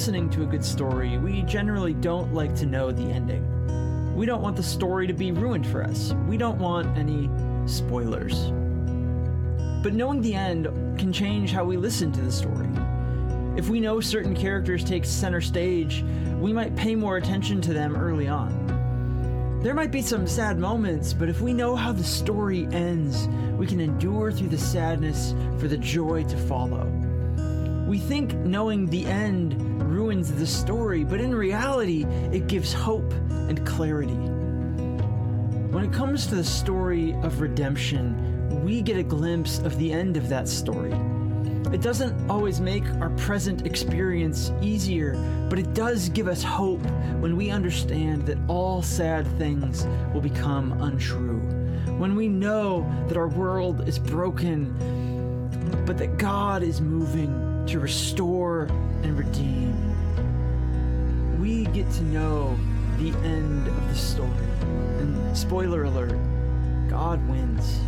listening to a good story, we generally don't like to know the ending. We don't want the story to be ruined for us. We don't want any spoilers. But knowing the end can change how we listen to the story. If we know certain characters take center stage, we might pay more attention to them early on. There might be some sad moments, but if we know how the story ends, we can endure through the sadness for the joy to follow. We think knowing the end ruins the story, but in reality, it gives hope and clarity. When it comes to the story of redemption, we get a glimpse of the end of that story. It doesn't always make our present experience easier, but it does give us hope when we understand that all sad things will become untrue. When we know that our world is broken, but that God is moving to restore and redeem. We get to know the end of the story. And spoiler alert, God wins.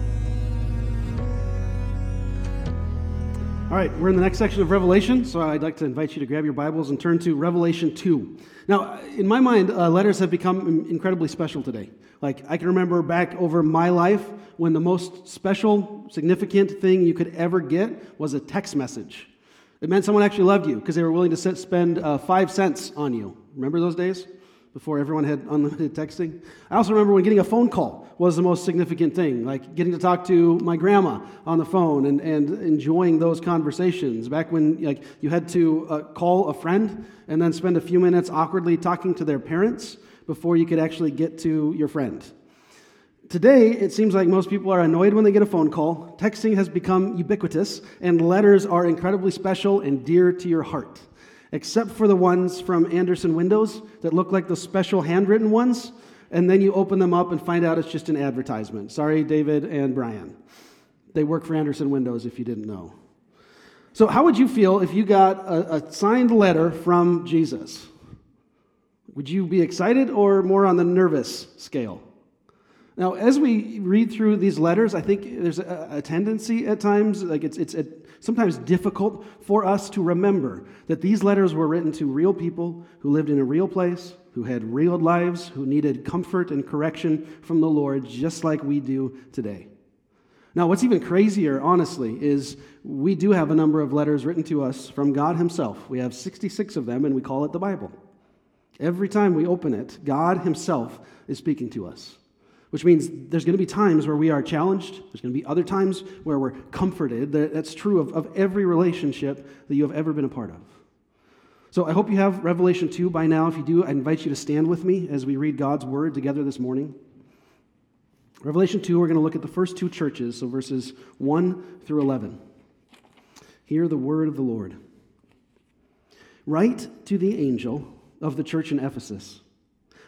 All right, we're in the next section of Revelation, so I'd like to invite you to grab your Bibles and turn to Revelation 2. Now, in my mind, uh, letters have become incredibly special today. Like, I can remember back over my life when the most special, significant thing you could ever get was a text message. It meant someone actually loved you because they were willing to spend uh, five cents on you. Remember those days? before everyone had unlimited texting. I also remember when getting a phone call was the most significant thing, like getting to talk to my grandma on the phone and, and enjoying those conversations. Back when like, you had to uh, call a friend and then spend a few minutes awkwardly talking to their parents before you could actually get to your friend. Today, it seems like most people are annoyed when they get a phone call. Texting has become ubiquitous, and letters are incredibly special and dear to your heart except for the ones from Andersen Windows that look like the special handwritten ones, and then you open them up and find out it's just an advertisement. Sorry, David and Brian. They work for Andersen Windows if you didn't know. So, how would you feel if you got a, a signed letter from Jesus? Would you be excited or more on the nervous scale? Now, as we read through these letters, I think there's a, a tendency at times, like it's, it's, sometimes difficult for us to remember that these letters were written to real people who lived in a real place, who had real lives, who needed comfort and correction from the Lord, just like we do today. Now, what's even crazier, honestly, is we do have a number of letters written to us from God Himself. We have 66 of them, and we call it the Bible. Every time we open it, God Himself is speaking to us which means there's going to be times where we are challenged. There's going to be other times where we're comforted. That's true of, of every relationship that you have ever been a part of. So I hope you have Revelation 2 by now. If you do, I invite you to stand with me as we read God's word together this morning. Revelation 2, we're going to look at the first two churches, so verses 1 through 11. Hear the word of the Lord. Write to the angel of the church in Ephesus.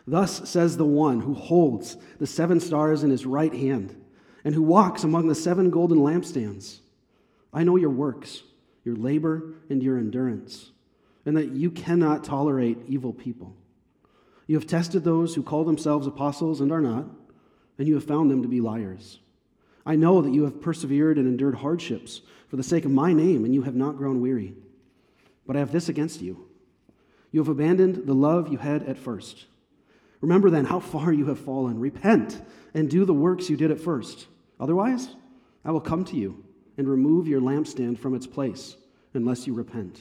Thus says the one who holds the seven stars in his right hand and who walks among the seven golden lampstands. I know your works, your labor, and your endurance, and that you cannot tolerate evil people. You have tested those who call themselves apostles and are not, and you have found them to be liars. I know that you have persevered and endured hardships for the sake of my name, and you have not grown weary. But I have this against you you have abandoned the love you had at first. Remember then how far you have fallen. Repent and do the works you did at first. Otherwise, I will come to you and remove your lampstand from its place unless you repent.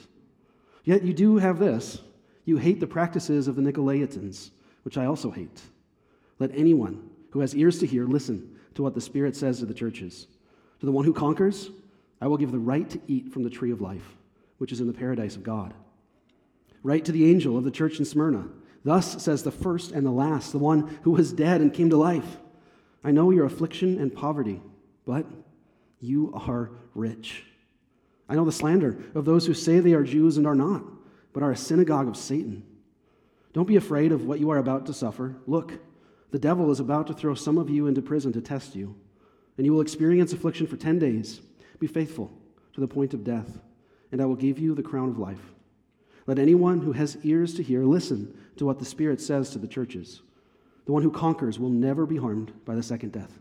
Yet you do have this you hate the practices of the Nicolaitans, which I also hate. Let anyone who has ears to hear listen to what the Spirit says to the churches. To the one who conquers, I will give the right to eat from the tree of life, which is in the paradise of God. Write to the angel of the church in Smyrna. Thus says the first and the last, the one who was dead and came to life. I know your affliction and poverty, but you are rich. I know the slander of those who say they are Jews and are not, but are a synagogue of Satan. Don't be afraid of what you are about to suffer. Look, the devil is about to throw some of you into prison to test you, and you will experience affliction for 10 days. Be faithful to the point of death, and I will give you the crown of life. Let anyone who has ears to hear listen to what the Spirit says to the churches. The one who conquers will never be harmed by the second death.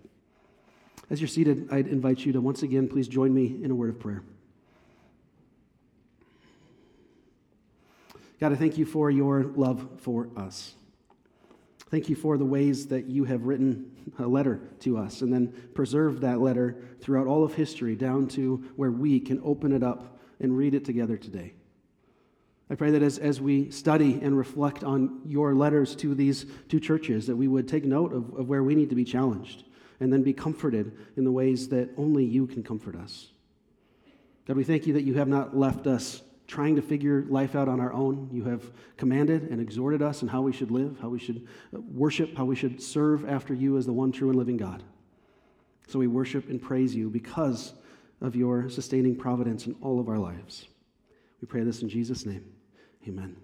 As you're seated, I'd invite you to once again please join me in a word of prayer. God, I thank you for your love for us. Thank you for the ways that you have written a letter to us and then preserved that letter throughout all of history down to where we can open it up and read it together today. I pray that as, as we study and reflect on your letters to these two churches, that we would take note of, of where we need to be challenged and then be comforted in the ways that only you can comfort us. God, we thank you that you have not left us trying to figure life out on our own. You have commanded and exhorted us in how we should live, how we should uh, worship, how we should serve after you as the one true and living God. So we worship and praise you because of your sustaining providence in all of our lives. We pray this in Jesus' name. Amen.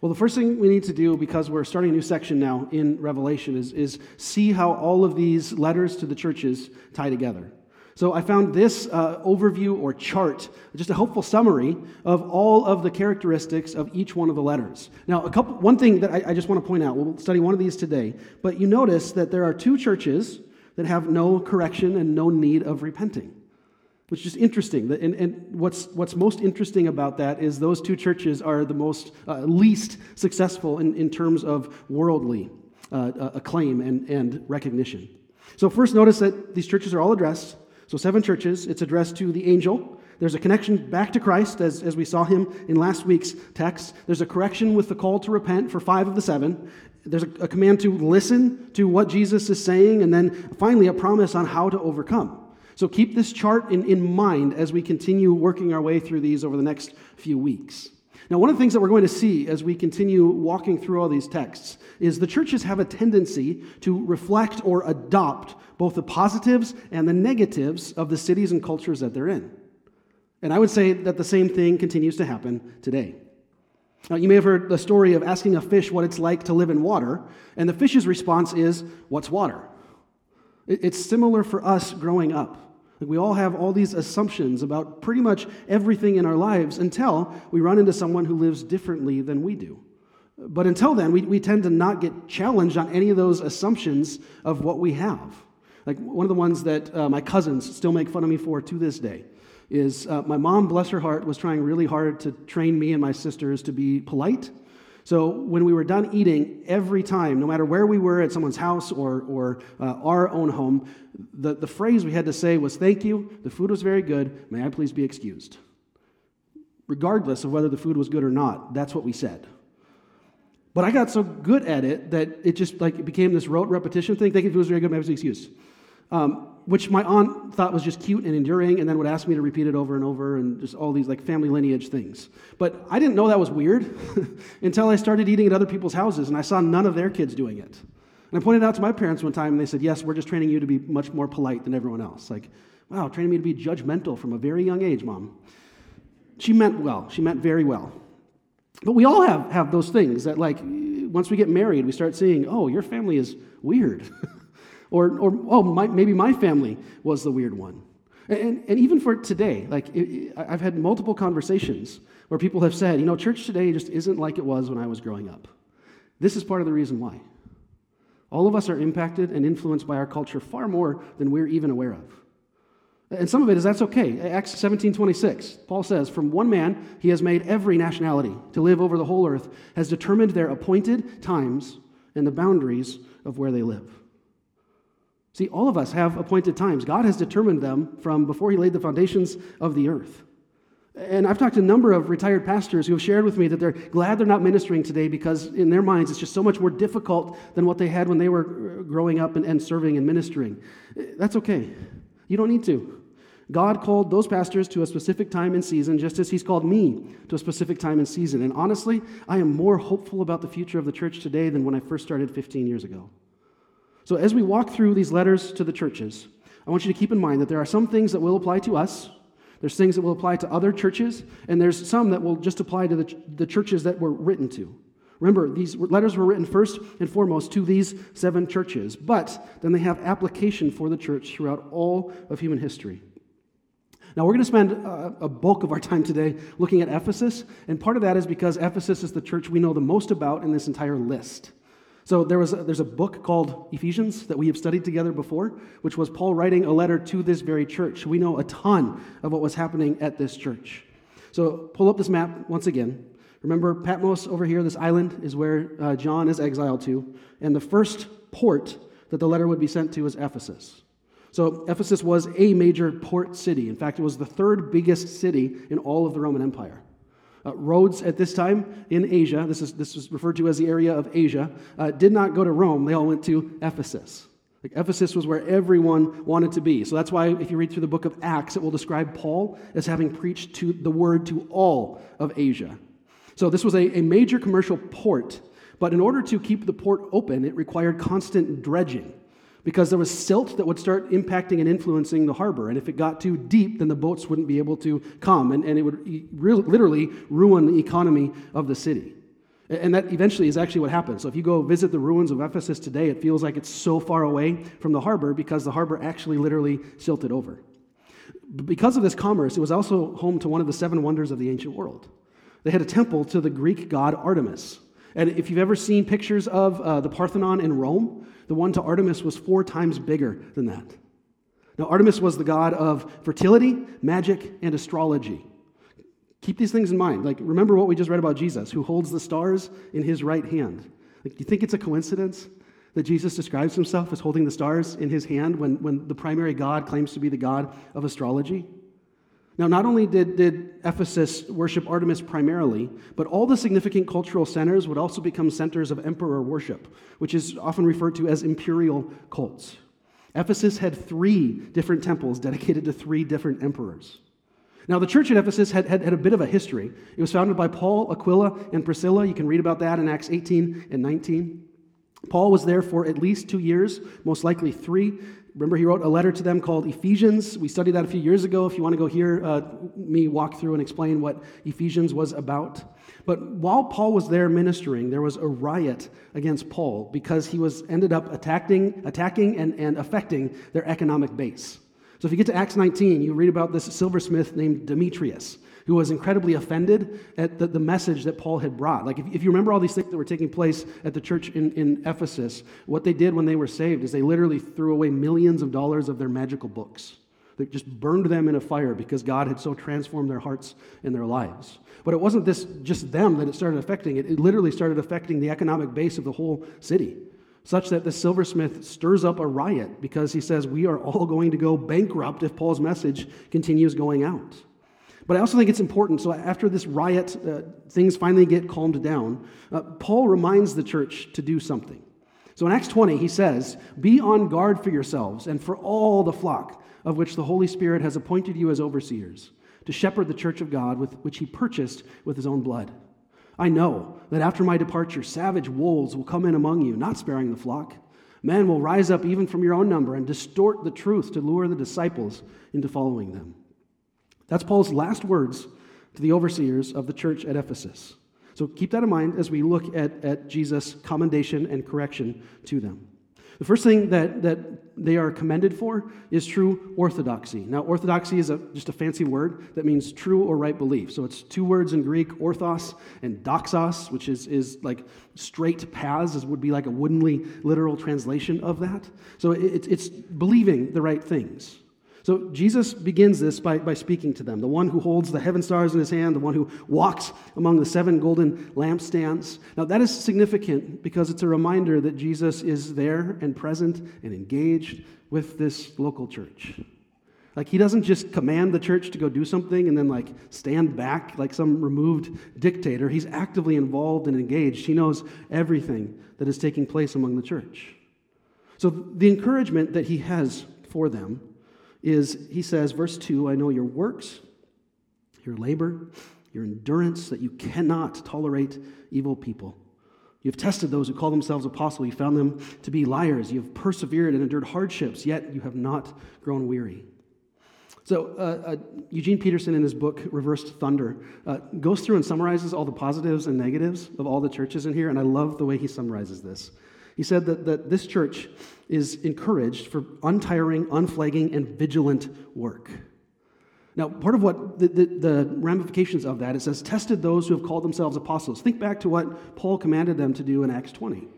Well, the first thing we need to do, because we're starting a new section now in Revelation, is, is see how all of these letters to the churches tie together. So I found this uh, overview or chart, just a helpful summary of all of the characteristics of each one of the letters. Now, a couple, one thing that I, I just want to point out, we'll study one of these today, but you notice that there are two churches that have no correction and no need of repenting which is interesting. And, and, what's, what's most interesting about that is those two churches are the most uh, least successful in, in terms of worldly uh, uh, acclaim and, and recognition. So, first, notice that these churches are all addressed so, seven churches, it's addressed to the angel. There's a connection back to Christ, as, as we saw him in last week's text. There's a correction with the call to repent for five of the seven. There's a, a command to listen to what Jesus is saying, and then finally, a promise on how to overcome. So, keep this chart in, in mind as we continue working our way through these over the next few weeks. Now, one of the things that we're going to see as we continue walking through all these texts is the churches have a tendency to reflect or adopt both the positives and the negatives of the cities and cultures that they're in. And I would say that the same thing continues to happen today. Now, you may have heard the story of asking a fish what it's like to live in water, and the fish's response is, What's water? It's similar for us growing up. Like we all have all these assumptions about pretty much everything in our lives until we run into someone who lives differently than we do. But until then, we, we tend to not get challenged on any of those assumptions of what we have. Like one of the ones that uh, my cousins still make fun of me for to this day is uh, my mom, bless her heart, was trying really hard to train me and my sisters to be polite. So when we were done eating, every time, no matter where we were at someone's house or, or uh, our own home, the, the phrase we had to say was, Thank you, the food was very good, may I please be excused. Regardless of whether the food was good or not, that's what we said. But I got so good at it that it just like it became this rote repetition thing. Thank you, food was very good, may I please be excused. Um, which my aunt thought was just cute and enduring, and then would ask me to repeat it over and over, and just all these like family lineage things. But I didn't know that was weird until I started eating at other people's houses, and I saw none of their kids doing it. And I pointed out to my parents one time, and they said, Yes, we're just training you to be much more polite than everyone else. Like, wow, training me to be judgmental from a very young age, mom. She meant well, she meant very well. But we all have, have those things that, like, once we get married, we start seeing, oh, your family is weird. Or, or oh, my, maybe my family was the weird one. And, and even for today, like it, I've had multiple conversations where people have said, you know, church today just isn't like it was when I was growing up. This is part of the reason why. All of us are impacted and influenced by our culture far more than we're even aware of. And some of it is that's okay. Acts 17 26, Paul says, From one man he has made every nationality to live over the whole earth, has determined their appointed times and the boundaries of where they live. See, all of us have appointed times. God has determined them from before He laid the foundations of the earth. And I've talked to a number of retired pastors who have shared with me that they're glad they're not ministering today because, in their minds, it's just so much more difficult than what they had when they were growing up and, and serving and ministering. That's okay. You don't need to. God called those pastors to a specific time and season, just as He's called me to a specific time and season. And honestly, I am more hopeful about the future of the church today than when I first started 15 years ago. So, as we walk through these letters to the churches, I want you to keep in mind that there are some things that will apply to us, there's things that will apply to other churches, and there's some that will just apply to the, the churches that were written to. Remember, these letters were written first and foremost to these seven churches, but then they have application for the church throughout all of human history. Now, we're going to spend a, a, bulk of our time today looking at Ephesus, and part of that is because Ephesus is the church we know the most about in this entire list. So there was a, there's a book called Ephesians that we have studied together before, which was Paul writing a letter to this very church. We know a ton of what was happening at this church. So pull up this map once again. Remember, Patmos over here, this island, is where uh, John is exiled to. And the first port that the letter would be sent to is Ephesus. So, Ephesus was a major port city. In fact, it was the third biggest city in all of the Roman Empire. Uh, roads at this time in Asia, this is, this is referred to as the area of Asia, uh, did not go to Rome. They all went to Ephesus. Like Ephesus was where everyone wanted to be. So that's why if you read through the book of Acts, it will describe Paul as having preached to the word to all of Asia. So this was a, a major commercial port, but in order to keep the port open, it required constant dredging because there was silt that would start impacting and influencing the harbor. And if it got too deep, then the boats wouldn't be able to come, and, and it would really, literally ruin the economy of the city. And that eventually is actually what happens. So if you go visit the ruins of Ephesus today, it feels like it's so far away from the harbor because the harbor actually literally silted over. Because of this commerce, it was also home to one of the seven wonders of the ancient world. They had a temple to the Greek god Artemis. And if you've ever seen pictures of uh, the Parthenon in Rome, the one to Artemis was four times bigger than that. Now, Artemis was the god of fertility, magic, and astrology. Keep these things in mind. Like, remember what we just read about Jesus, who holds the stars in his right hand. Like, do you think it's a coincidence that Jesus describes himself as holding the stars in his hand when, when the primary God claims to be the God of astrology? Now, not only did, did Ephesus worship Artemis primarily, but all the significant cultural centers would also become centers of emperor worship, which is often referred to as imperial cults. Ephesus had three different temples dedicated to three different emperors. Now, the church at Ephesus had, had, had, a bit of a history. It was founded by Paul, Aquila, and Priscilla. You can read about that in Acts 18 and 19. Paul was there for at least two years, most likely three. Remember, he wrote a letter to them called Ephesians. We studied that a few years ago. If you want to go hear uh, me walk through and explain what Ephesians was about. But while Paul was there ministering, there was a riot against Paul because he was ended up attacking, attacking and, and affecting their economic base. So if you get to Acts 19, you read about this silversmith named Demetrius who was incredibly offended at the, the message that Paul had brought. Like, if, if, you remember all these things that were taking place at the church in, in Ephesus, what they did when they were saved is they literally threw away millions of dollars of their magical books. They just burned them in a fire because God had so transformed their hearts and their lives. But it wasn't this just them that it started affecting. It, it literally started affecting the economic base of the whole city such that the silversmith stirs up a riot because he says, We are all going to go bankrupt if Paul's message continues going out. But I also think it's important. So, after this riot, uh, things finally get calmed down. Uh, Paul reminds the church to do something. So, in Acts 20, he says, Be on guard for yourselves and for all the flock of which the Holy Spirit has appointed you as overseers, to shepherd the church of God, with, which he purchased with his own blood. I know that after my departure, savage wolves will come in among you, not sparing the flock. Men will rise up even from your own number and distort the truth to lure the disciples into following them. That's Paul's last words to the overseers of the church at Ephesus. So keep that in mind as we look at, at Jesus' commendation and correction to them. The first thing that, that they are commended for is true orthodoxy. Now, orthodoxy is a, just a fancy word that means true or right belief. So it's two words in Greek, orthos and doxos, which is, is like straight paths, would be like a woodenly literal translation of that. So it, it's believing the right things. So Jesus begins this by, by speaking to them the one who holds the heaven stars in his hand, the one who walks among the seven golden lampstands. Now, that is significant because it's a reminder that Jesus is there and present and engaged with this local church. Like, he doesn't just command the church to go do something and then, like, stand back like some removed dictator. He's actively involved and engaged. He knows everything that is taking place among the church. So, the encouragement that he has for them is he says, verse 2 I know your works, your labor, your endurance, that you cannot tolerate evil people. You have tested those who call themselves apostles. You found them to be liars. You have persevered and endured hardships, yet you have not grown weary. So, uh, uh, Eugene Peterson, in his book Reversed Thunder, uh, goes through and summarizes all the positives and negatives of all the churches in here, and I love the way he summarizes this. He said that, that this church is encouraged for untiring, unflagging, and vigilant work. Now, part of what the, the, the, ramifications of that, it says, tested those who have called themselves apostles. Think back to what Paul commanded them to do in Acts 20.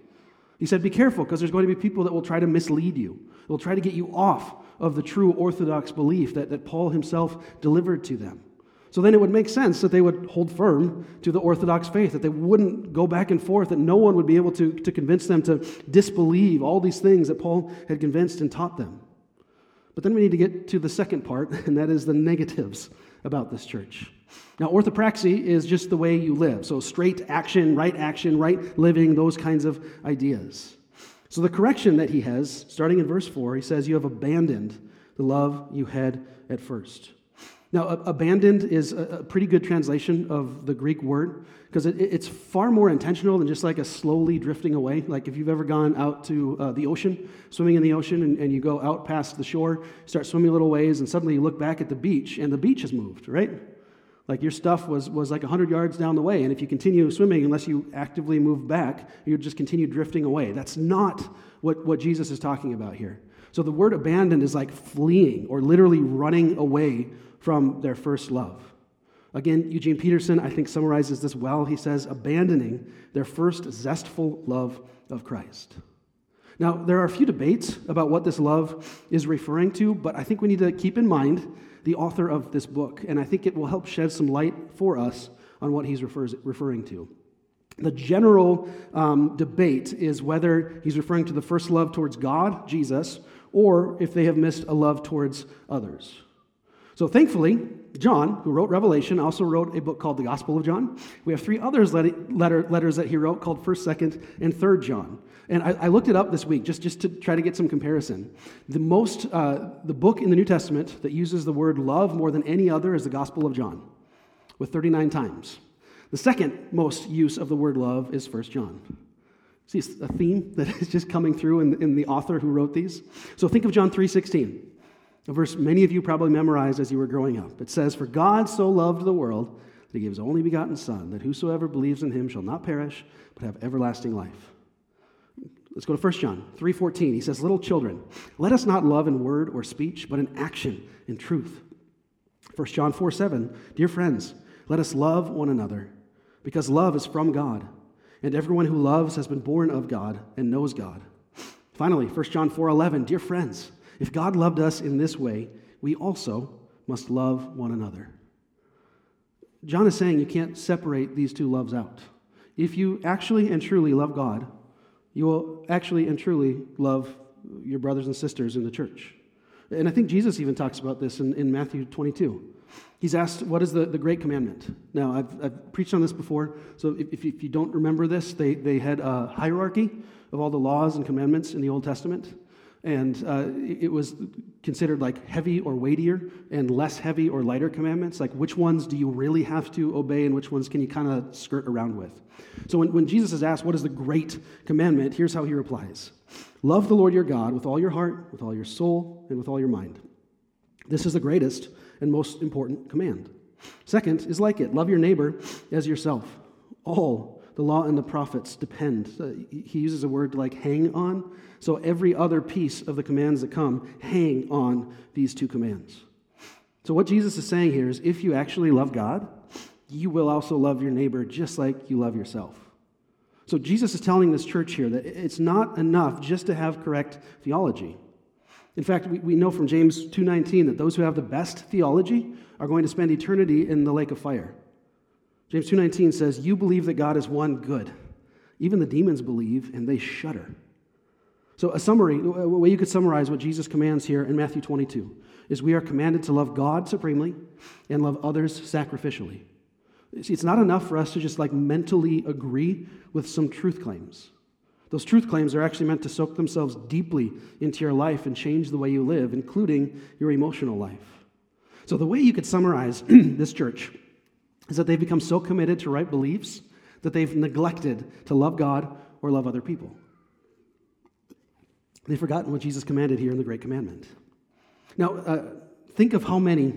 He said, Be careful, because there's going to be people that will try to mislead you. They'll try to get you off of the true orthodox belief that, that Paul himself delivered to them. So then it would make sense that they would hold firm to the Orthodox faith, that they wouldn't go back and forth, that no one would be able to, to convince them to disbelieve all these things that Paul had convinced and taught them. But then we need to get to the second part, and that is the negatives about this church. Now, orthopraxy is just the way you live. So, straight action, right action, right living, those kinds of ideas. So, the correction that he has, starting in verse 4, he says, You have abandoned the love you had at first. Now, abandoned is a pretty good translation of the Greek word because it's far more intentional than just like a slowly drifting away. Like if you've ever gone out to uh, the ocean, swimming in the ocean, and, and, you go out past the shore, start swimming a little ways, and suddenly you look back at the beach, and the beach has moved, right? Like your stuff was, was like 100 yards down the way, and if you continue swimming, unless you actively move back, you just continue drifting away. That's not what, what Jesus is talking about here. So the word abandoned is like fleeing or literally running away from their first love. Again, Eugene Peterson, I think, summarizes this well. He says, abandoning their first zestful love of Christ. Now, there are a few debates about what this love is referring to, but I think we need to keep in mind the author of this book, and I think it will help shed some light for us on what he's refers, referring to. The general um, debate is whether he's referring to the first love towards God, Jesus, or if they have missed a love towards others. So thankfully, John, who wrote Revelation, also wrote a book called the Gospel of John. We have three others letter, letters that he wrote called 1st, 2nd, and 3rd John. And I, I, looked it up this week just, just to try to get some comparison. The most, uh, the book in the New Testament that uses the word love more than any other is the Gospel of John, with 39 times. The second most use of the word love is 1st John. See it's a theme that is just coming through in, in the author who wrote these? So think of John 3.16. A verse many of you probably memorized as you were growing up. It says, For God so loved the world that he gave his only begotten Son, that whosoever believes in him shall not perish, but have everlasting life. Let's go to 1 John 3:14. He says, "Little children, let us not love in word or speech, but in action, in truth." 1 John 4:7. Dear friends, let us love one another, because love is from God, and everyone who loves has been born of God and knows God. Finally, 1 John 4:11. Dear friends, if God loved us in this way, we also must love one another. John is saying you can't separate these two loves out. If you actually and truly love God, you will actually and truly love your brothers and sisters in the church. And I think Jesus even talks about this in, in Matthew 22. He's asked, What is the, the great commandment? Now, I've, I've preached on this before, so if, if you don't remember this, they, they had a hierarchy of all the laws and commandments in the Old Testament and uh, it was considered like heavy or weightier and less heavy or lighter commandments. Like which ones do you really have to obey and which ones can you kind of skirt around with? So when, when jesus is asked what is the great commandment? here's how he replies. Love the lord your god with all your heart with all your soul and with all your mind. This is the greatest and most important command. Second is like it love your neighbor as yourself. All the law and the prophets depend he uses a word like hang on so every other piece of the commands that come hang on these two commands. So what Jesus is saying here is if you actually love God, you will also love your neighbor just like you love yourself. So Jesus is telling this church here that it's not enough just to have correct theology. In fact, we, we know from James 2:19 that those who have the best theology are going to spend eternity in the lake of fire. James 2:19 says, "You believe that God is one good. Even the demons believe and they shudder." So, a summary, a way you could summarize what Jesus commands here in Matthew 22 is we are commanded to love God supremely and love others sacrificially. See, it's not enough for us to just like mentally agree with some truth claims. Those truth claims are actually meant to soak themselves deeply into your life and change the way you live, including your emotional life. So, the way you could summarize this church is that they've become so committed to right beliefs that they've neglected to love God or love other people. They've forgotten what Jesus commanded here in the Great Commandment. Now, uh, think of how many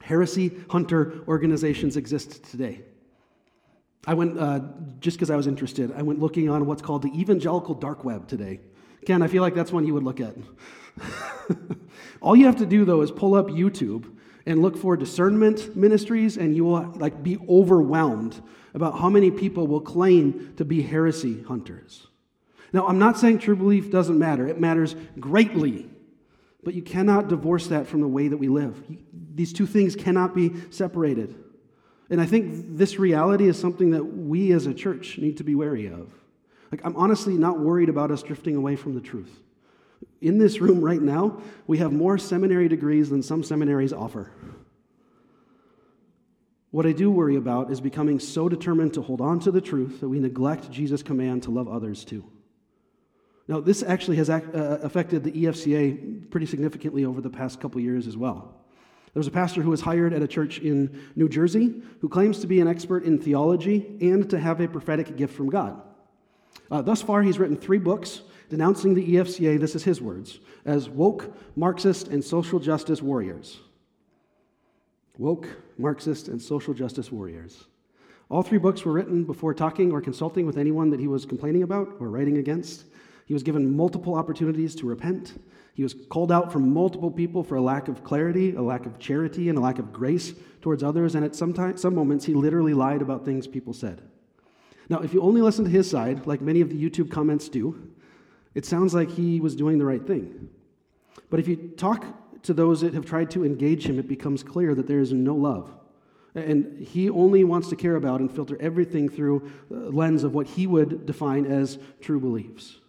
heresy hunter organizations exist today. I went, uh, just because I was interested, I went looking on what's called the evangelical dark web today. Ken, I feel like that's one you would look at. All you have to do, though, is pull up YouTube and look for discernment ministries, and you will like be overwhelmed about how many people will claim to be heresy hunters. Now, I'm not saying true belief doesn't matter, it matters greatly. But you cannot divorce that from the way that we live. These two things cannot be separated. And I think this reality is something that we as a church need to be wary of. Like, I'm honestly not worried about us drifting away from the truth. In this room right now, we have more seminary degrees than some seminaries offer. What I do worry about is becoming so determined to hold on to the truth that we neglect Jesus' command to love others too. Now, this actually has uh, affected the EFCA pretty significantly over the past couple years as well. There's a pastor who was hired at a church in New Jersey who claims to be an expert in theology and to have a prophetic gift from God. Uh, thus far, he's written three books denouncing the EFCA, this is his words, as woke, Marxist, and social justice warriors. Woke, Marxist, and social justice warriors. All three books were written before talking or consulting with anyone that he was complaining about or writing against. He was given multiple opportunities to repent. He was called out from multiple people for a lack of clarity, a lack of charity, and a lack of grace towards others. And at some, time, some moments, he literally lied about things people said. Now, if you only listen to his side, like many of the YouTube comments do, it sounds like he was doing the right thing. But if you talk to those that have tried to engage him, it becomes clear that there is no love. And he only wants to care about and filter everything through the lens of what he would define as true beliefs.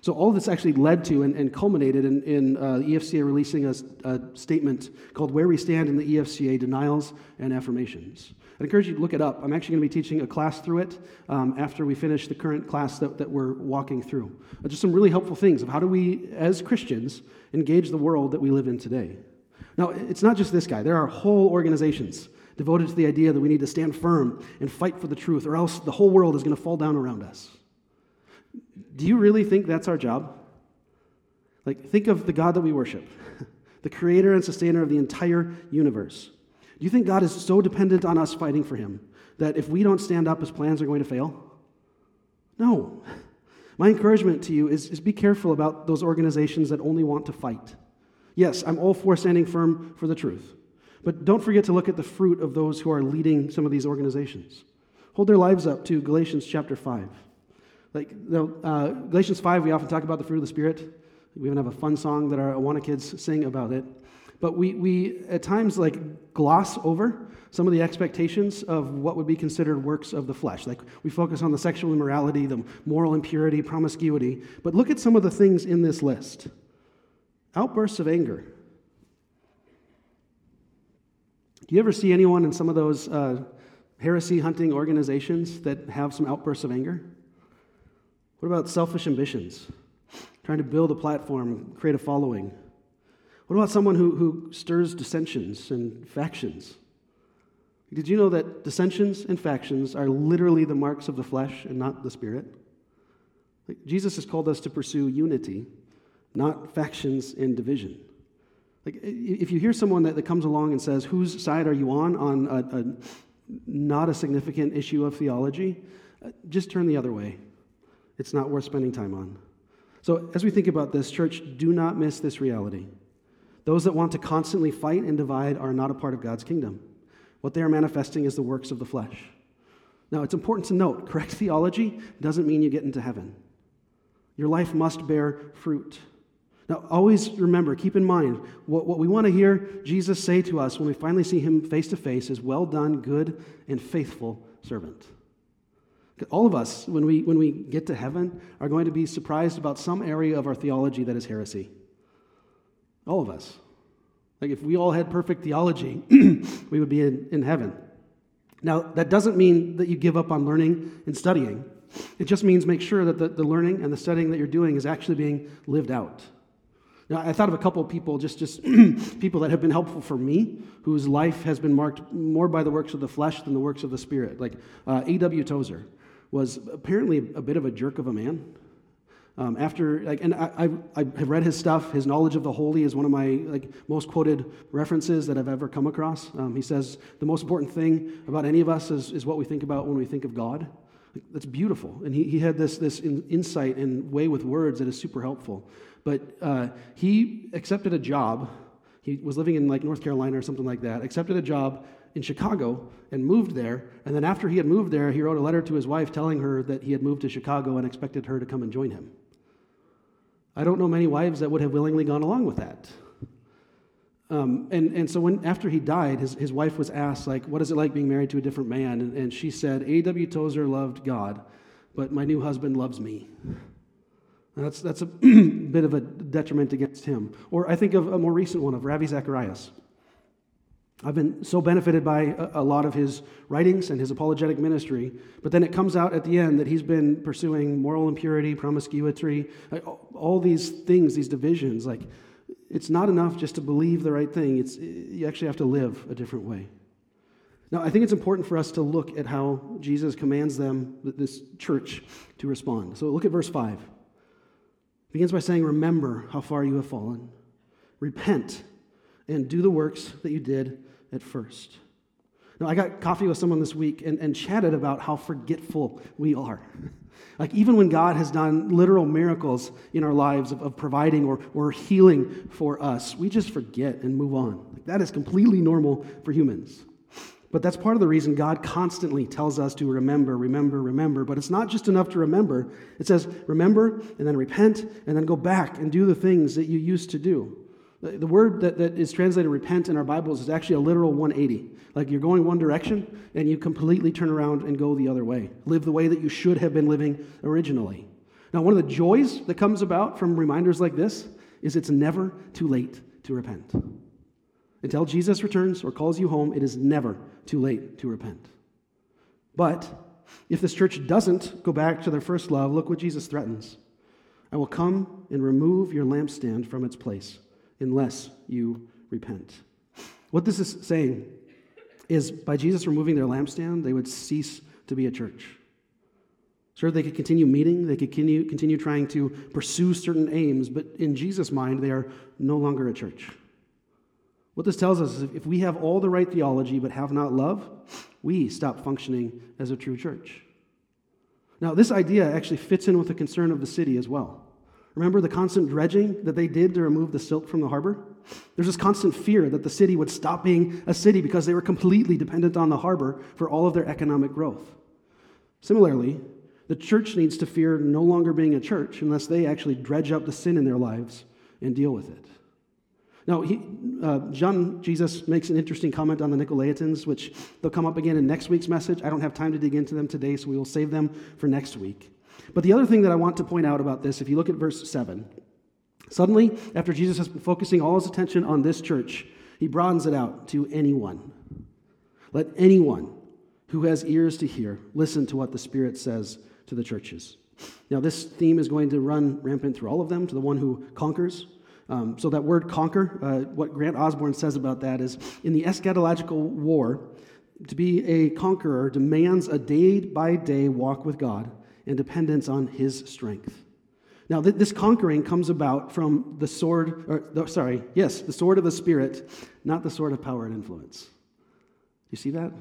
So all this actually led to and, and culminated in, in uh, EFCA releasing a, a, statement called Where We Stand in the EFCA Denials and Affirmations. I encourage you to look it up. I'm actually going to be teaching a class through it um, after we finish the current class that, that we're walking through. Uh, just some really helpful things of how do we, as Christians, engage the world that we live in today. Now, it's not just this guy, there are whole organizations devoted to the idea that we need to stand firm and fight for the truth, or else the whole world is going to fall down around us. Do you really think that's our job? Like, think of the God that we worship, the creator and sustainer of the entire universe. Do you think God is so dependent on us fighting for him that if we don't stand up, his plans are going to fail? No. My encouragement to you is, is be careful about those organizations that only want to fight. Yes, I'm all for standing firm for the truth. But don't forget to look at the fruit of those who are leading some of these organizations. Hold their lives up to Galatians chapter 5. Like uh, Galatians 5, we often talk about the fruit of the Spirit. We even have a fun song that our Awana kids sing about it. But we, we at times like gloss over some of the expectations of what would be considered works of the flesh. Like we focus on the sexual immorality, the moral impurity, promiscuity. But look at some of the things in this list outbursts of anger. Do you ever see anyone in some of those uh, heresy hunting organizations that have some outbursts of anger? What about selfish ambitions? Trying to build a platform, create a following. What about someone who, who stirs dissensions and factions? Did you know that dissensions and factions are literally the marks of the flesh and not the spirit? Like, Jesus has called us to pursue unity, not factions and division. Like, if you hear someone that, that comes along and says, Whose side are you on on a, a not a significant issue of theology? Uh, just turn the other way. It's not worth spending time on. So, as we think about this, church, do not miss this reality. Those that want to constantly fight and divide are not a part of God's kingdom. What they are manifesting is the works of the flesh. Now, it's important to note correct theology doesn't mean you get into heaven. Your life must bear fruit. Now, always remember, keep in mind, what, what we want to hear Jesus say to us when we finally see him face to face is, Well done, good and faithful servant. All of us, when we, when we get to heaven, are going to be surprised about some area of our theology that is heresy. All of us. Like if we all had perfect theology, we would be in, in heaven. Now, that doesn't mean that you give up on learning and studying. It just means make sure that the, the learning and the studying that you're doing is actually being lived out. Now, I thought of a couple of people, just, just people that have been helpful for me, whose life has been marked more by the works of the flesh than the works of the spirit, like uh, A.W. Tozer was apparently a bit of a jerk of a man. Um, after like, and I, I, I, have read his stuff. His knowledge of the holy is one of my like most quoted references that I've ever come across. Um, he says the most important thing about any of us is, is what we think about when we think of God. That's beautiful, and he, he had this this in, insight and way with words that is super helpful. But uh, he accepted a job. He was living in like North Carolina or something like that. Accepted a job in Chicago and moved there. And then after he had moved there, he wrote a letter to his wife telling her that he had moved to Chicago and expected her to come and join him. I don't know many wives that would have willingly gone along with that. Um, and, and so when after he died, his, his wife was asked, like, what is it like being married to a different man? And, and she said, A.W. Tozer loved God, but my new husband loves me. that's, that's a bit of a detriment against him. Or I think of a more recent one of Ravi Zacharias. I've been so benefited by a, lot of his writings and his apologetic ministry, but then it comes out at the end that he's been pursuing moral impurity, promiscuity, all these things, these divisions. Like, it's not enough just to believe the right thing, it's, you actually have to live a different way. Now, I think it's important for us to look at how Jesus commands them, this church, to respond. So look at verse 5. It begins by saying, Remember how far you have fallen. Repent and do the works that you did at first. Now, I got coffee with someone this week and, and chatted about how forgetful we are. like, even when God has done literal miracles in our lives of, of providing or, or healing for us, we just forget and move on. Like, that is completely normal for humans. But that's part of the reason God constantly tells us to remember, remember, remember. But it's not just enough to remember. It says, remember, and then repent, and then go back and do the things that you used to do. The word that, that is translated repent in our Bibles is actually a literal 180. Like you're going one direction and you completely turn around and go the other way. Live the way that you should have been living originally. Now, one of the joys that comes about from reminders like this is it's never too late to repent. Until Jesus returns or calls you home, it is never too late to repent. But if this church doesn't go back to their first love, look what Jesus threatens I will come and remove your lampstand from its place unless you repent. What this is saying is by Jesus removing their lampstand, they would cease to be a church. Sure, they could continue meeting, they could continue, continue trying to pursue certain aims, but in Jesus' mind, they are no longer a church. What this tells us is if we have all the right theology but have not love, we stop functioning as a true church. Now, this idea actually fits in with the concern of the city as well. Remember the constant dredging that they did to remove the silt from the harbor? There's this constant fear that the city would stop being a city because they were completely dependent on the harbor for all of their economic growth. Similarly, the church needs to fear no longer being a church unless they actually dredge up the sin in their lives and deal with it. Now, he, uh, John Jesus makes an interesting comment on the Nicolaitans, which they'll come up again in next week's message. I don't have time to dig into them today, so we will save them for next week. But the other thing that I want to point out about this, if you look at verse 7, suddenly, after Jesus has been focusing all his attention on this church, he broadens it out to anyone. Let anyone who has ears to hear listen to what the Spirit says to the churches. Now, this theme is going to run rampant through all of them, to the one who conquers. Um, so, that word conquer, uh, what Grant Osborne says about that is in the eschatological war, to be a conqueror demands a day by day walk with God and dependence on his strength. Now, th- this conquering comes about from the sword, or the, sorry, yes, the sword of the Spirit, not the sword of power and influence. You see that?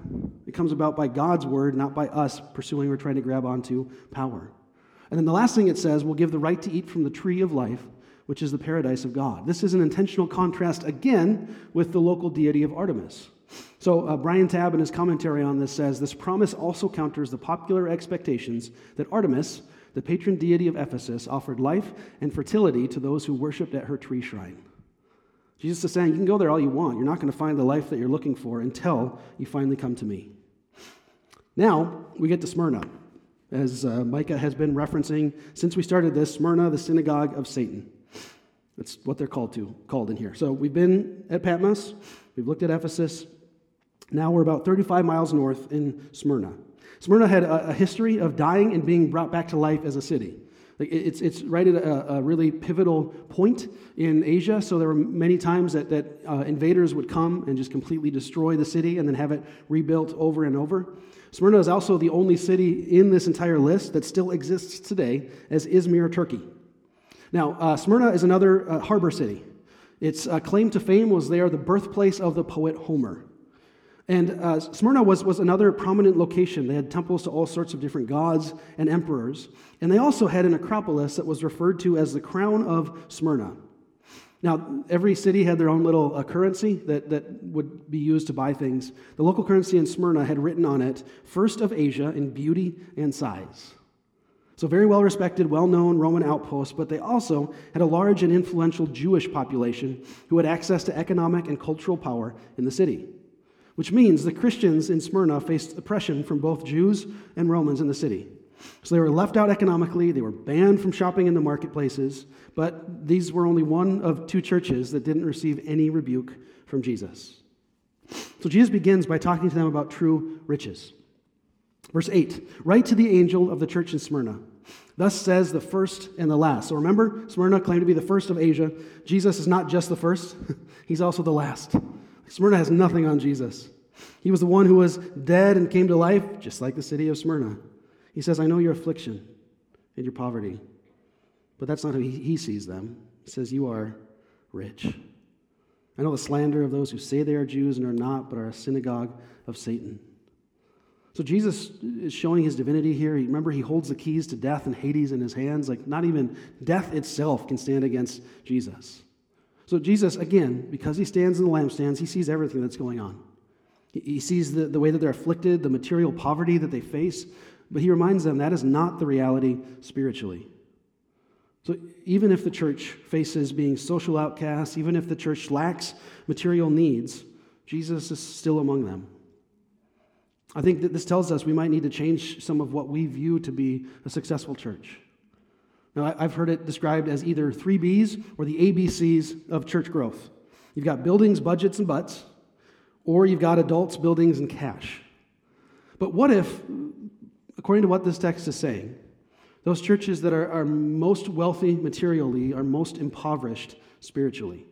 It comes about by God's word, not by us pursuing or trying to grab onto power. And then the last thing it says will give the right to eat from the tree of life, which is the paradise of God. This is an intentional contrast again with the local deity of Artemis. So, uh, Brian Tabb, in his commentary on this, says this promise also counters the popular expectations that Artemis, the patron deity of Ephesus, offered life and fertility to those who worshiped at her tree shrine. Jesus is saying, You can go there all you want. You're not going to find the life that you're looking for until you finally come to me. Now, we get to Smyrna. As uh, Micah has been referencing since we started this, Smyrna, the synagogue of Satan. That's what they're called to, called in here. So we've been at Patmos, we've looked at Ephesus, now we're about 35 miles north in Smyrna. Smyrna had a, a history of dying and being brought back to life as a city. Like it's, it's right at a, a, really pivotal point in Asia. So there were many times that, that uh, invaders would come and just completely destroy the city and then have it rebuilt over and over. Smyrna is also the only city in this entire list that still exists today as Izmir, Turkey. Now, uh, Smyrna is another uh, harbor city. Its uh, claim to fame was there the birthplace of the poet Homer. And uh, Smyrna was, was another prominent location. They had temples to all sorts of different gods and emperors. And they also had an acropolis that was referred to as the crown of Smyrna. Now, every city had their own little uh, currency that, that would be used to buy things. The local currency in Smyrna had written on it, first of Asia in beauty and size. So, very well respected, well known Roman outpost, but they also had a large and influential Jewish population who had access to economic and cultural power in the city. Which means the Christians in Smyrna faced oppression from both Jews and Romans in the city. So they were left out economically, they were banned from shopping in the marketplaces, but these were only one of two churches that didn't receive any rebuke from Jesus. So Jesus begins by talking to them about true riches. Verse 8 Write to the angel of the church in Smyrna. Thus says the first and the last. So remember, Smyrna claimed to be the first of Asia. Jesus is not just the first, he's also the last. Smyrna has nothing on Jesus. He was the one who was dead and came to life, just like the city of Smyrna. He says, I know your affliction and your poverty, but that's not how he sees them. He says, You are rich. I know the slander of those who say they are Jews and are not, but are a synagogue of Satan. So Jesus is showing his divinity here. Remember, he holds the keys to death and Hades in his hands. Like, not even death itself can stand against Jesus. So, Jesus, again, because he stands in the lampstands, he sees everything that's going on. He sees the, the way that they're afflicted, the material poverty that they face, but he reminds them that is not the reality spiritually. So, even if the church faces being social outcasts, even if the church lacks material needs, Jesus is still among them. I think that this tells us we might need to change some of what we view to be a successful church. Now, I've heard it described as either three B's or the ABCs of church growth. You've got buildings, budgets, and butts, or you've got adults, buildings, and cash. But what if, according to what this text is saying, those churches that are, are most wealthy materially are most impoverished spiritually?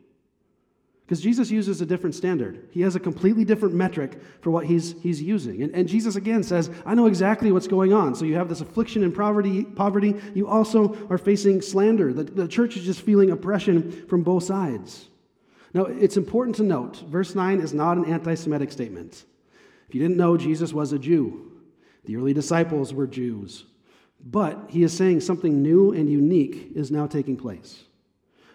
Because Jesus uses a different standard. He has a completely different metric for what he's, he's using. And, and Jesus again says, I know exactly what's going on. So you have this affliction and poverty, poverty. You also are facing slander. The, the church is just feeling oppression from both sides. Now, it's important to note verse 9 is not an anti Semitic statement. If you didn't know, Jesus was a Jew, the early disciples were Jews. But he is saying something new and unique is now taking place.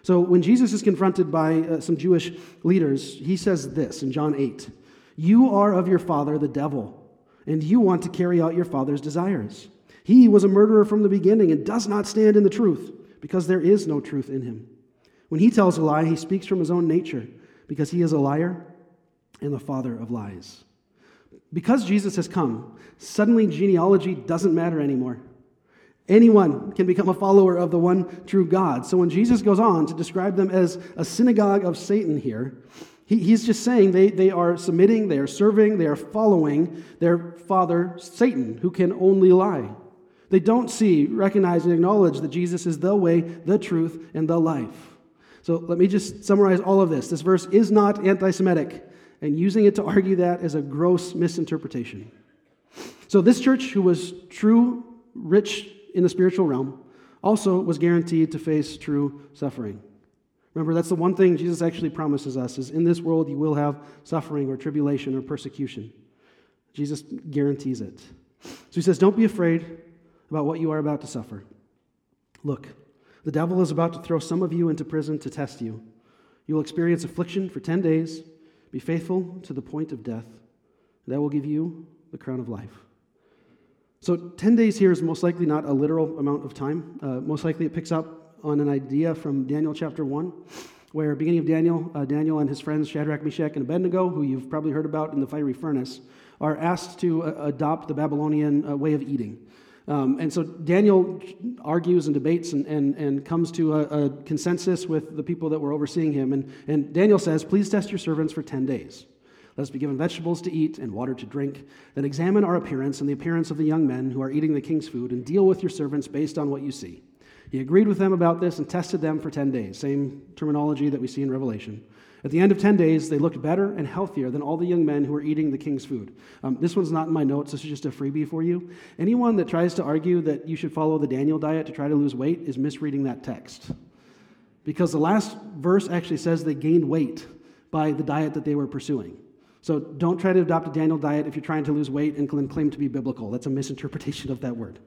So when Jesus is confronted by uh, some Jewish leaders, he says this in John 8 You are of your father, the devil, and you want to carry out your father's desires. He was a murderer from the beginning and does not stand in the truth, because there is no truth in him. When he tells a lie, he speaks from his own nature, because he is a liar and the father of lies. Because Jesus has come, suddenly genealogy doesn't matter anymore. Anyone can become a follower of the one true God. So when Jesus goes on to describe them as a synagogue of Satan here, he, he's just saying they, they are submitting, they are serving, they are following their father, Satan, who can only lie. They don't see, recognize, and acknowledge that Jesus is the way, the truth, and the life. So let me just summarize all of this. This verse is not anti Semitic, and using it to argue that is a gross misinterpretation. So, this church, who was true, rich in the spiritual realm also was guaranteed to face true suffering. Remember, that's the one thing Jesus actually promises us is in this world you will have suffering or tribulation or persecution. Jesus guarantees it. So he says, Don't be afraid about what you are about to suffer. Look, the devil is about to throw some of you into prison to test you. You will experience affliction for 10 days. Be faithful to the point of death. And that will give you the crown of life. So 10 days here is most likely not a literal amount of time. Uh, most likely it picks up on an idea from Daniel chapter 1, where beginning of Daniel, uh, Daniel and his friends Shadrach, Meshach, and Abednego, who you've probably heard about in the fiery furnace, are asked to uh, adopt the Babylonian uh, way of eating. Um, and so Daniel argues and debates and, and, and comes to a, a consensus with the people that were overseeing him. And, and Daniel says, Please test your servants for 10 days. Let us be given vegetables to eat and water to drink. Then examine our appearance and the appearance of the young men who are eating the king's food, and deal with your servants based on what you see. He agreed with them about this and tested them for 10 days. Same terminology that we see in Revelation. At the end of 10 days, they looked better and healthier than all the young men who were eating the king's food. Um, this one's not in my notes, this is just a freebie for you. Anyone that tries to argue that you should follow the Daniel diet to try to lose weight is misreading that text. Because the last verse actually says they gained weight by the diet that they were pursuing. So don't try to adopt a Daniel diet if you're trying to lose weight and claim to be biblical. That's a misinterpretation of that word.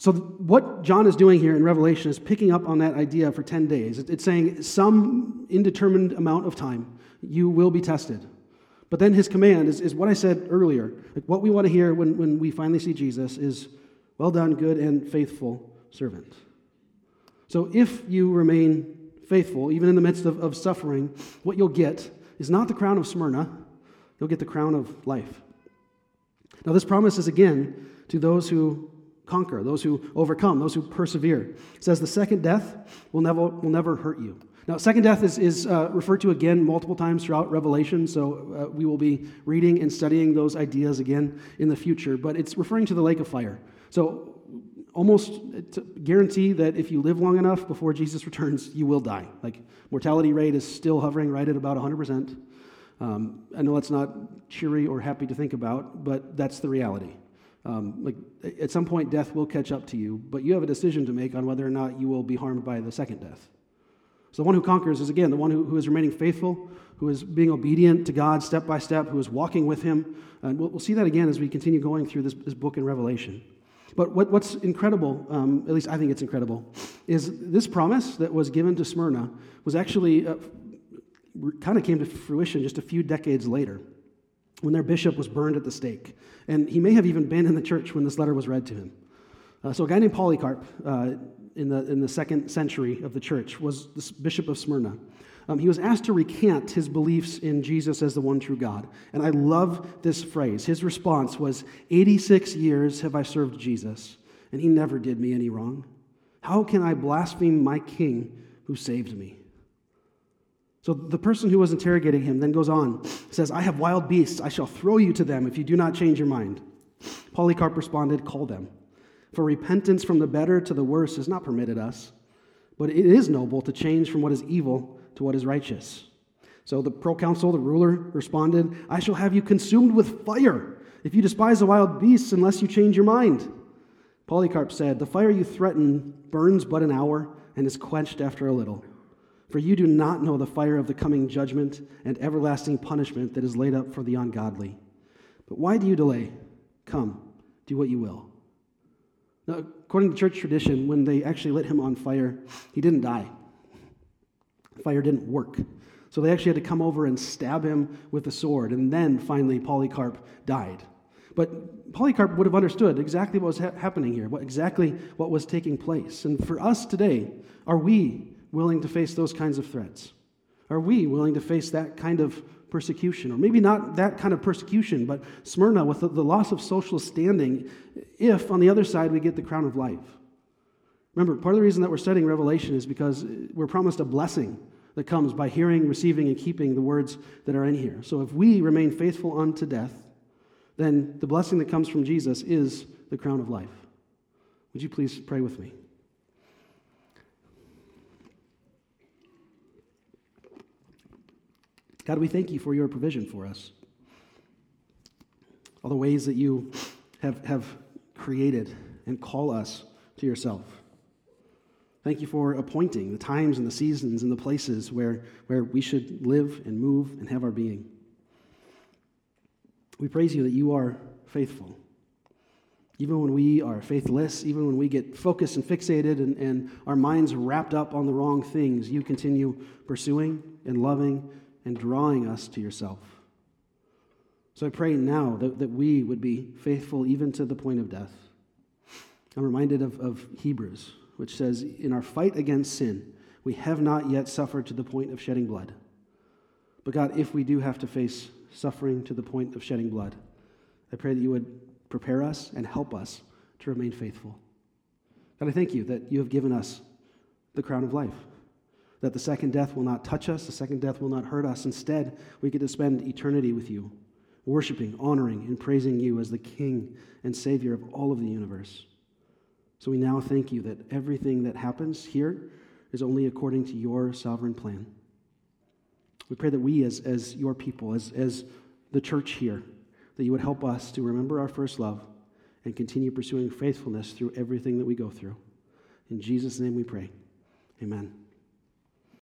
So, what John is doing here in Revelation is picking up on that idea for 10 days. It's saying some indeterminate amount of time you will be tested. But then his command is, is what I said earlier. Like what we want to hear when, when we finally see Jesus is Well done, good and faithful servant. So if you remain faithful, even in the midst of, of suffering, what you'll get is not the crown of Smyrna, you'll get the crown of life. Now, this promise is again to those who conquer, those who overcome, those who persevere. It says the second death will never, will never hurt you. Now, second death is, is uh, referred to again multiple times throughout Revelation, so uh, we will be reading and studying those ideas again in the future, but it's referring to the lake of fire. So, almost guarantee that if you live long enough before Jesus returns, you will die. Like, mortality rate is still hovering right at about 100%. Um, I know that's not cheery or happy to think about, but that's the reality. Um, like at some point, death will catch up to you, but you have a decision to make on whether or not you will be harmed by the second death. So the one who conquers is, again, the one who, who is remaining faithful, who is being obedient to God step by step, who is walking with Him. And we'll, we'll see that again as we continue going through this, this book in Revelation. But what, what's incredible, um, at least I think it's incredible, is this promise that was given to Smyrna was actually uh, kind of came to fruition just a few decades later when their bishop was burned at the stake. And he may have even been in the church when this letter was read to him. Uh, so, a guy named Polycarp, uh, in the, in the second century of the church, was the bishop of Smyrna. Um, he was asked to recant his beliefs in Jesus as the one true God. And I love this phrase. His response was 86 years have I served Jesus, and he never did me any wrong. How can I blaspheme my king who saved me? So the person who was interrogating him then goes on, says, I have wild beasts. I shall throw you to them if you do not change your mind. Polycarp responded, Call them. For repentance from the better to the worse is not permitted us, but it is noble to change from what is evil to what is righteous. So the proconsul, the ruler, responded, I shall have you consumed with fire if you despise the wild beasts unless you change your mind. Polycarp said, The fire you threaten burns but an hour and is quenched after a little. For you do not know the fire of the coming judgment and everlasting punishment that is laid up for the ungodly. But why do you delay? Come, do what you will. Now, according to church tradition, when they actually lit him on fire, he didn't die. Fire didn't work. So they actually had to come over and stab him with a sword, and then finally Polycarp died. But Polycarp would have understood exactly what was ha- happening here, what, exactly what was taking place. And for us today, are we willing to face those kinds of threats? Are we willing to face that kind of persecution? Or maybe not that kind of persecution, but Smyrna with the, the loss of social standing, if on the other side we get the crown of life. Remember, part of the reason that we're studying Revelation is because we're promised a blessing that comes by hearing, receiving, and keeping the words that are in here. So if we remain faithful unto death, then the blessing that comes from Jesus is the crown of life. Would you please pray with me? God, we thank you for your provision for us. All the ways that you have, have created and call us to yourself. Thank you for appointing the times and the seasons and the places where, where we should live and move and have our being. We praise you that you are faithful. Even when we are faithless, even when we get focused and fixated and, and our minds wrapped up on the wrong things, you continue pursuing and loving and drawing us to yourself. So I pray now that, that we would be faithful even to the point of death. I'm reminded of, of Hebrews, which says, In our fight against sin, we have not yet suffered to the point of shedding blood. But God, if we do have to face suffering to the point of shedding blood, I pray that you would prepare us and help us to remain faithful. God, I thank you that you have given us the crown of life that the second death will not touch us, the second death will not hurt us. Instead, we get to spend eternity with you, worshiping, honoring, and praising you as the King and Savior of all of the universe. So we now thank you that everything that happens here is only according to your sovereign plan. We pray that we, as, as your people, as, as the church here, that you would help us to remember our first love and continue pursuing faithfulness through everything that we go through. In Jesus' name we pray. Amen.